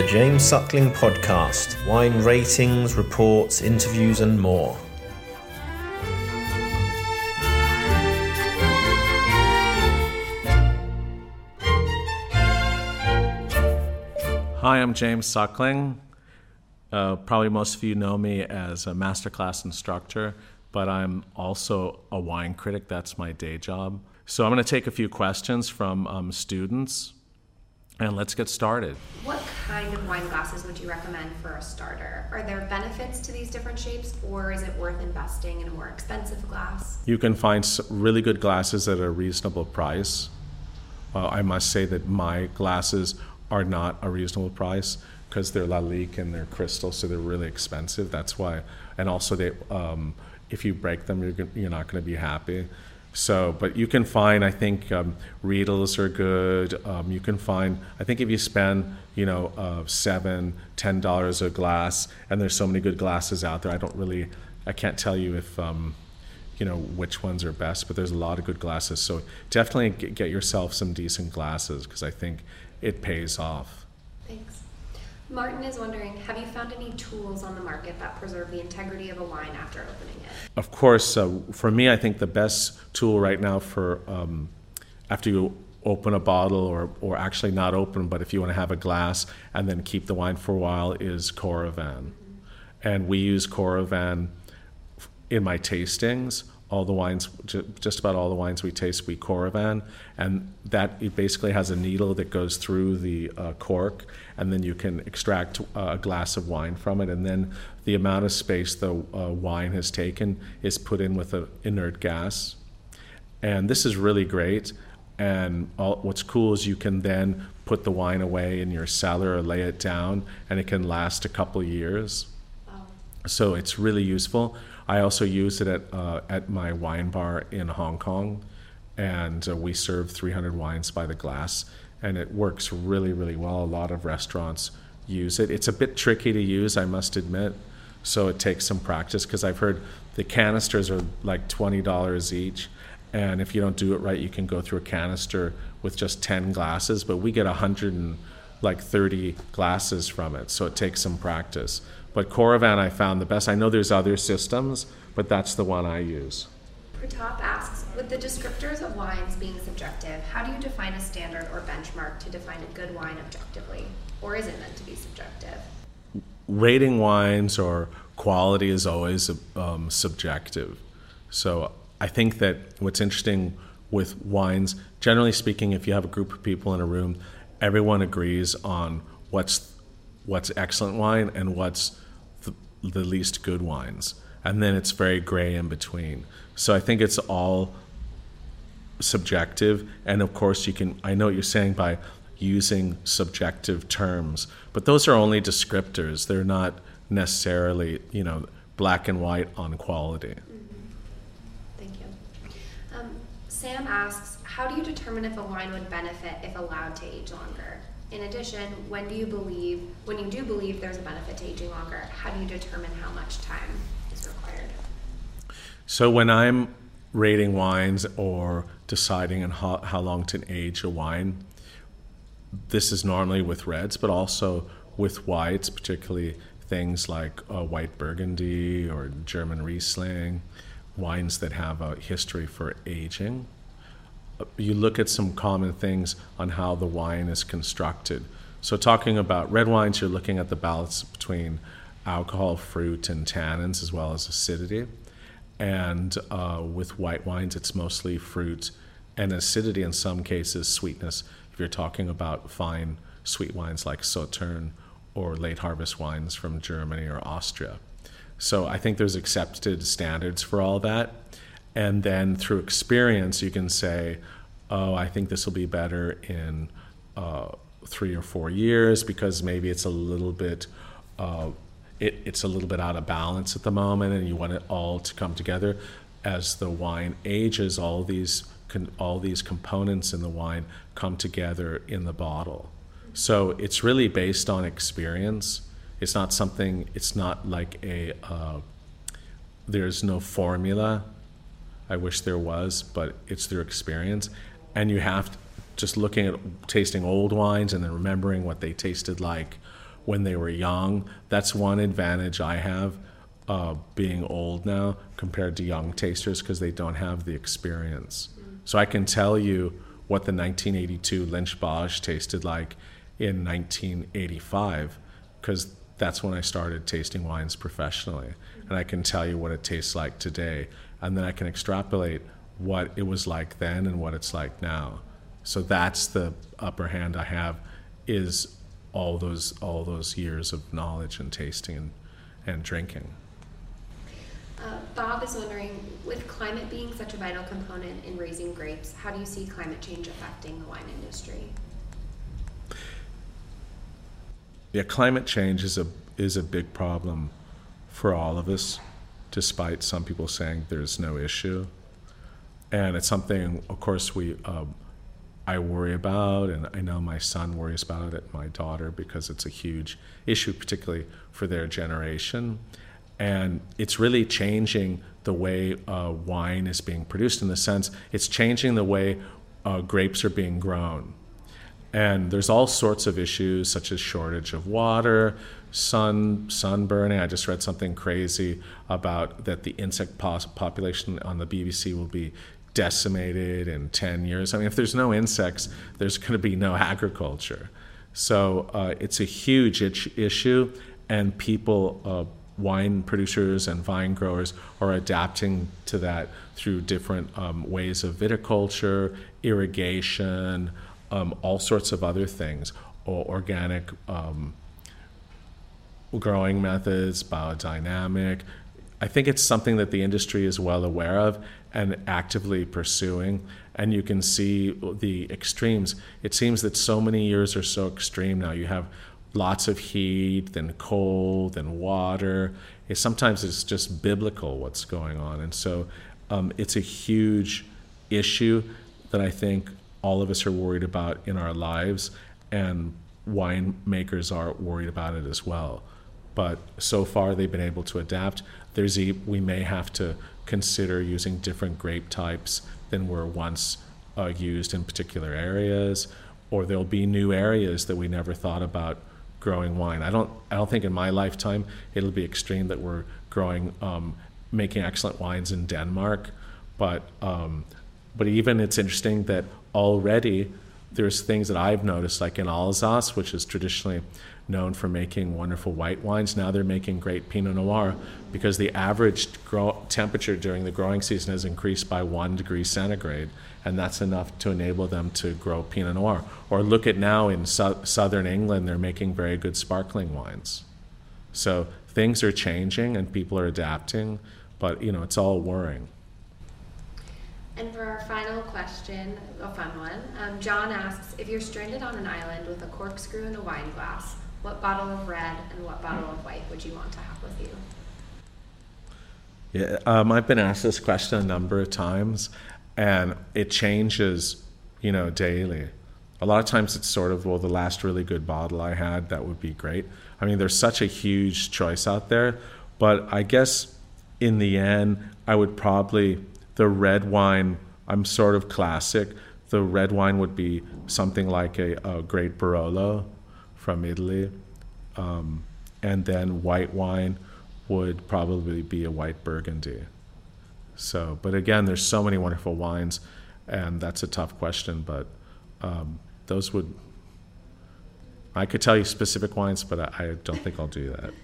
The James Suckling Podcast wine ratings, reports, interviews, and more. Hi, I'm James Suckling. Uh, probably most of you know me as a masterclass instructor, but I'm also a wine critic. That's my day job. So I'm going to take a few questions from um, students, and let's get started. What kind of wine glasses would you recommend for a starter? Are there benefits to these different shapes, or is it worth investing in a more expensive glass? You can find really good glasses at a reasonable price. Uh, I must say that my glasses are not a reasonable price because they're Lalique and they're crystal, so they're really expensive. That's why, and also they, um, if you break them, you're you're not going to be happy. So, but you can find, I think, um, Riedels are good. Um, you can find, I think, if you spend, you know, uh, seven, ten dollars a glass, and there's so many good glasses out there. I don't really, I can't tell you if. Um, you know which ones are best, but there's a lot of good glasses. So definitely get, get yourself some decent glasses because I think it pays off. Thanks. Martin is wondering Have you found any tools on the market that preserve the integrity of a wine after opening it? Of course, uh, for me, I think the best tool right now for um, after you open a bottle or, or actually not open, but if you want to have a glass and then keep the wine for a while, is Coravin. And we use Coravin in my tastings. All the wines, just about all the wines we taste, we Coravin, and that it basically has a needle that goes through the uh, cork, and then you can extract uh, a glass of wine from it, and then the amount of space the uh, wine has taken is put in with an inert gas, and this is really great. And all, what's cool is you can then put the wine away in your cellar or lay it down, and it can last a couple years. So it's really useful. I also use it at uh, at my wine bar in Hong Kong, and uh, we serve 300 wines by the glass, and it works really really well. A lot of restaurants use it. It's a bit tricky to use, I must admit, so it takes some practice because I've heard the canisters are like twenty dollars each, and if you don't do it right, you can go through a canister with just 10 glasses, but we get 100 and like 30 glasses from it, so it takes some practice. But Coravin I found the best. I know there's other systems, but that's the one I use. Pratap asks With the descriptors of wines being subjective, how do you define a standard or benchmark to define a good wine objectively? Or is it meant to be subjective? Rating wines or quality is always um, subjective. So I think that what's interesting with wines, generally speaking, if you have a group of people in a room, everyone agrees on what's what's excellent wine and what's the, the least good wines, and then it's very gray in between. So I think it's all subjective, and of course you can. I know what you're saying by using subjective terms, but those are only descriptors. They're not necessarily, you know, black and white on quality. Thank you. Um, Sam asks, how do you determine if a wine would benefit if allowed to age longer? In addition, when do you believe, when you do believe there's a benefit to aging longer, how do you determine how much time is required? So when I'm rating wines or deciding on how, how long to age a wine, this is normally with reds, but also with whites, particularly things like uh, white Burgundy or German Riesling, wines that have a history for aging. You look at some common things on how the wine is constructed. So, talking about red wines, you're looking at the balance between alcohol, fruit, and tannins, as well as acidity. And uh, with white wines, it's mostly fruit and acidity, in some cases, sweetness. If you're talking about fine sweet wines like Sauterne or late harvest wines from Germany or Austria. So I think there's accepted standards for all that. And then through experience, you can say, oh, I think this will be better in uh, three or four years because maybe it's a little bit. Uh, it, it's a little bit out of balance at the moment, and you want it all to come together. As the wine ages, all these all these components in the wine come together in the bottle. So it's really based on experience. It's not something. It's not like a. Uh, there's no formula. I wish there was, but it's their experience, and you have to, just looking at tasting old wines and then remembering what they tasted like when they were young. That's one advantage I have uh, being old now compared to young tasters because they don't have the experience. So I can tell you what the 1982 Lynch Bages tasted like in 1985 because that's when I started tasting wines professionally. And I can tell you what it tastes like today. And then I can extrapolate what it was like then and what it's like now. So that's the upper hand I have is all those all those years of knowledge and tasting and, and drinking. Uh, Bob is wondering, with climate being such a vital component in raising grapes, how do you see climate change affecting the wine industry? Yeah, climate change is a is a big problem for all of us, despite some people saying there's no issue. And it's something, of course, we um, I worry about, and I know my son worries about it, my daughter, because it's a huge issue, particularly for their generation. And it's really changing the way uh, wine is being produced in the sense it's changing the way uh, grapes are being grown. And there's all sorts of issues such as shortage of water, sun sunburning. I just read something crazy about that the insect population on the BBC will be decimated in 10 years. I mean, if there's no insects, there's going to be no agriculture. So uh, it's a huge issue, and people, uh, wine producers and vine growers, are adapting to that through different um, ways of viticulture, irrigation, um, all sorts of other things, or organic um, growing methods, biodynamic. I think it's something that the industry is well aware of and actively pursuing. And you can see the extremes. It seems that so many years are so extreme now. You have lots of heat, then cold, then water. It, sometimes it's just biblical what's going on. And so um, it's a huge issue that I think all of us are worried about in our lives, and winemakers are worried about it as well. But so far, they've been able to adapt. There's a, we may have to consider using different grape types than were once uh, used in particular areas, or there'll be new areas that we never thought about growing wine. I don't, I don't think in my lifetime it'll be extreme that we're growing, um, making excellent wines in Denmark, but um, but even it's interesting that already there's things that I've noticed, like in Alsace, which is traditionally known for making wonderful white wines. Now they're making great Pinot Noir because the average grow- temperature during the growing season has increased by one degree centigrade, and that's enough to enable them to grow Pinot Noir. Or look at now in southern England, they're making very good sparkling wines. So things are changing and people are adapting, but you know it's all worrying. And for our final question, a fun one, um, John asks if you're stranded on an island with a corkscrew and a wine glass, what bottle of red and what bottle of white would you want to have with you? Yeah, um, I've been asked this question a number of times, and it changes, you know, daily. A lot of times it's sort of, well, the last really good bottle I had, that would be great. I mean, there's such a huge choice out there, but I guess in the end, I would probably, the red wine, I'm sort of classic. The red wine would be something like a, a great Barolo from Italy. Um, and then white wine would probably be a white Burgundy. So, but again, there's so many wonderful wines, and that's a tough question. But um, those would, I could tell you specific wines, but I, I don't think I'll do that.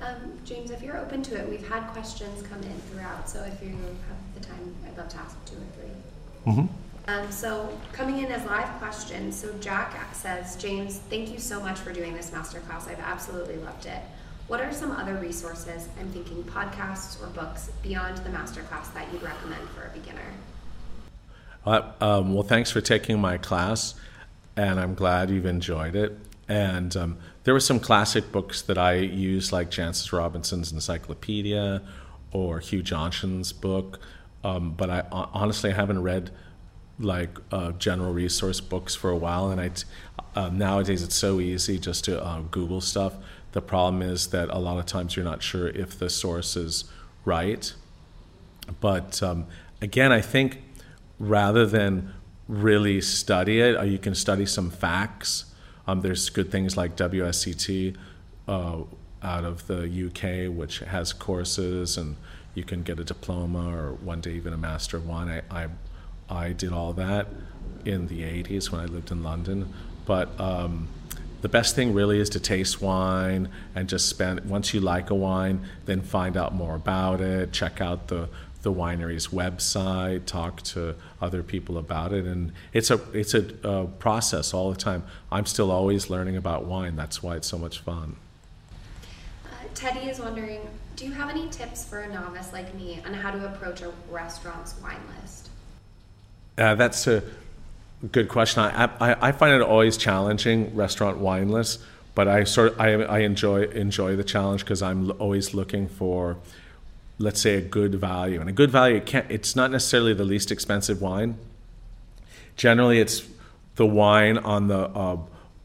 Um, James, if you're open to it, we've had questions come in throughout. So if you have the time, I'd love to ask two or 3 mm-hmm. Um, so coming in as live questions, so Jack says, James, thank you so much for doing this masterclass. I've absolutely loved it. What are some other resources, I'm thinking podcasts or books, beyond the masterclass that you'd recommend for a beginner? Uh, um, well, thanks for taking my class, and I'm glad you've enjoyed it. And um, there were some classic books that I used, like Jancis Robinson's Encyclopedia or Hugh Johnson's book, um, but I honestly haven't read like uh, general resource books for a while, and I uh, nowadays it's so easy just to uh, Google stuff. The problem is that a lot of times you're not sure if the source is right. But um, again, I think rather than really study it, uh, you can study some facts. Um, there's good things like WSET uh, out of the UK, which has courses and you can get a diploma or one day even a master of wine. I, I, I did all that in the 80s when I lived in London. But um, the best thing really is to taste wine and just spend, once you like a wine, then find out more about it, check out the, the winery's website, talk to other people about it. And it's a, it's a uh, process all the time. I'm still always learning about wine. That's why it's so much fun. Uh, Teddy is wondering do you have any tips for a novice like me on how to approach a restaurant's wine list? Uh, that's a good question. I, I, I, find it always challenging restaurant wine lists, but I sort of, I, I enjoy enjoy the challenge because I'm always looking for, let's say, a good value. And a good value can't. It's not necessarily the least expensive wine. Generally, it's the wine on the uh,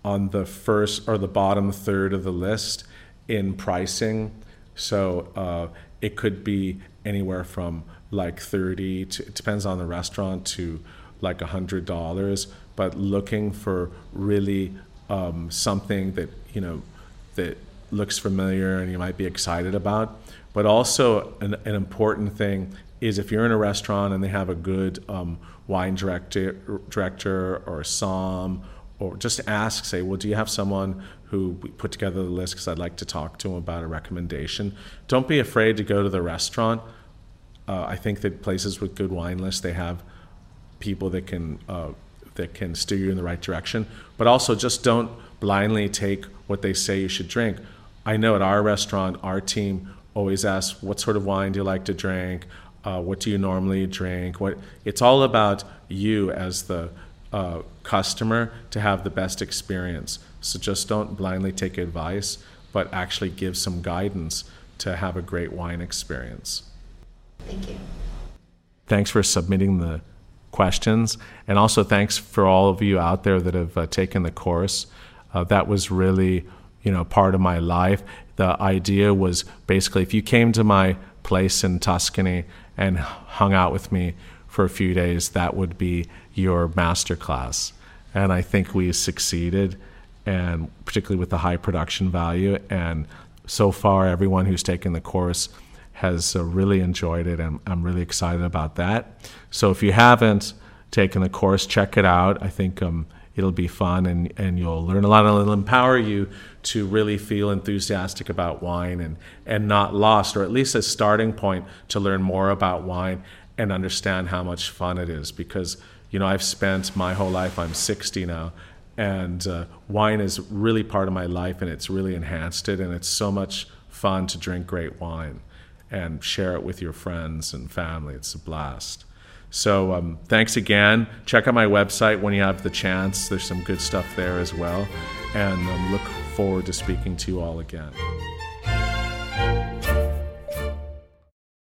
on the first or the bottom third of the list in pricing so uh, it could be anywhere from like 30 to, it depends on the restaurant to like a $100 but looking for really um, something that you know that looks familiar and you might be excited about but also an, an important thing is if you're in a restaurant and they have a good um, wine director director or a som or just ask say well do you have someone who put together the list because I'd like to talk to them about a recommendation. Don't be afraid to go to the restaurant. Uh, I think that places with good wine lists they have people that can uh, that can steer you in the right direction. But also, just don't blindly take what they say you should drink. I know at our restaurant, our team always asks, "What sort of wine do you like to drink? Uh, what do you normally drink?" What it's all about you as the uh, customer to have the best experience. So just don't blindly take advice, but actually give some guidance to have a great wine experience. Thank you. Thanks for submitting the questions. And also thanks for all of you out there that have uh, taken the course. Uh, that was really, you know, part of my life. The idea was basically if you came to my place in Tuscany and hung out with me for a few days, that would be your master class. And I think we succeeded and particularly with the high production value. And so far, everyone who's taken the course has uh, really enjoyed it, and I'm really excited about that. So if you haven't taken the course, check it out. I think um, it'll be fun, and, and you'll learn a lot, and it'll empower you to really feel enthusiastic about wine and, and not lost, or at least a starting point to learn more about wine and understand how much fun it is. Because, you know, I've spent my whole life, I'm 60 now, and uh, wine is really part of my life and it's really enhanced it and it's so much fun to drink great wine and share it with your friends and family. It's a blast so um, thanks again. Check out my website when you have the chance. There's some good stuff there as well. And um, look forward to speaking to you all again